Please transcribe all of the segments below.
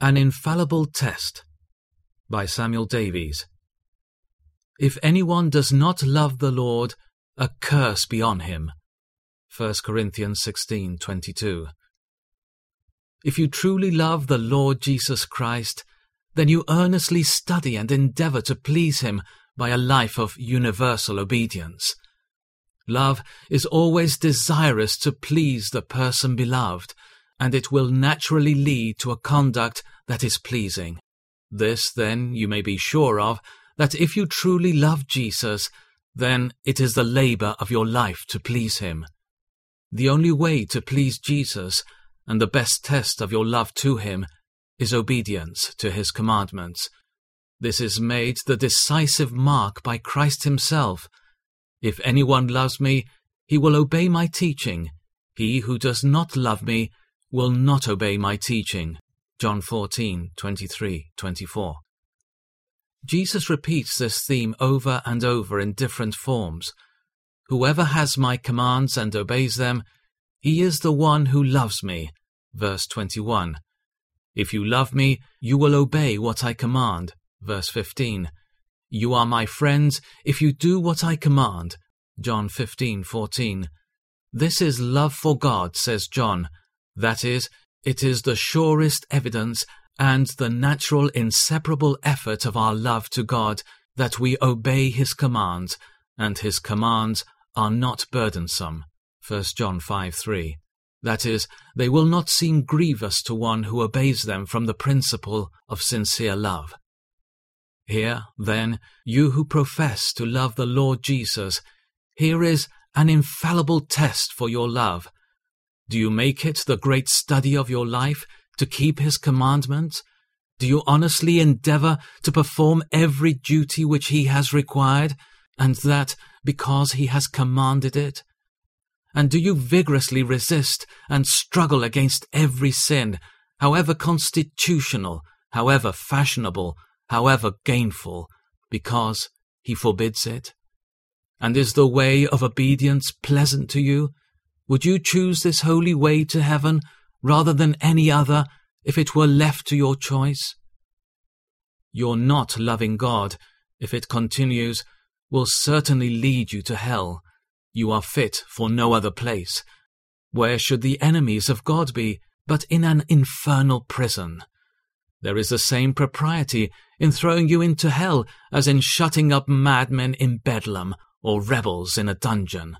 An Infallible Test by Samuel Davies. If anyone does not love the Lord, a curse be on him. 1 Corinthians 16:22. If you truly love the Lord Jesus Christ, then you earnestly study and endeavor to please him by a life of universal obedience. Love is always desirous to please the person beloved and it will naturally lead to a conduct that is pleasing. This, then, you may be sure of, that if you truly love Jesus, then it is the labor of your life to please him. The only way to please Jesus, and the best test of your love to him, is obedience to his commandments. This is made the decisive mark by Christ himself. If anyone loves me, he will obey my teaching. He who does not love me will not obey my teaching. John 14, 23, 24. Jesus repeats this theme over and over in different forms. Whoever has my commands and obeys them, he is the one who loves me. Verse 21. If you love me, you will obey what I command. Verse 15. You are my friends if you do what I command. John 15:14. This is love for God, says John, that is, it is the surest evidence and the natural inseparable effort of our love to God that we obey His commands, and His commands are not burdensome. 1 John 5 3. That is, they will not seem grievous to one who obeys them from the principle of sincere love. Here, then, you who profess to love the Lord Jesus, here is an infallible test for your love do you make it the great study of your life to keep his commandments? Do you honestly endeavor to perform every duty which he has required, and that because he has commanded it? And do you vigorously resist and struggle against every sin, however constitutional, however fashionable, however gainful, because he forbids it? And is the way of obedience pleasant to you? Would you choose this holy way to heaven rather than any other if it were left to your choice? Your not loving God, if it continues, will certainly lead you to hell. You are fit for no other place. Where should the enemies of God be but in an infernal prison? There is the same propriety in throwing you into hell as in shutting up madmen in Bedlam or rebels in a dungeon.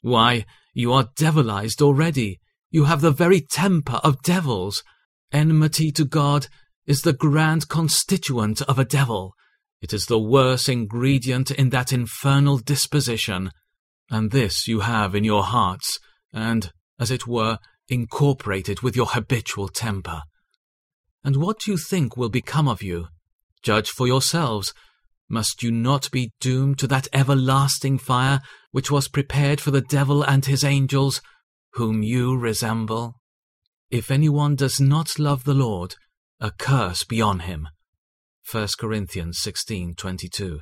Why, you are devilized already. You have the very temper of devils. Enmity to God is the grand constituent of a devil. It is the worst ingredient in that infernal disposition. And this you have in your hearts, and, as it were, incorporated with your habitual temper. And what do you think will become of you? Judge for yourselves. Must you not be doomed to that everlasting fire which was prepared for the devil and his angels, whom you resemble? If anyone does not love the Lord, a curse be on him. 1 Corinthians 16:22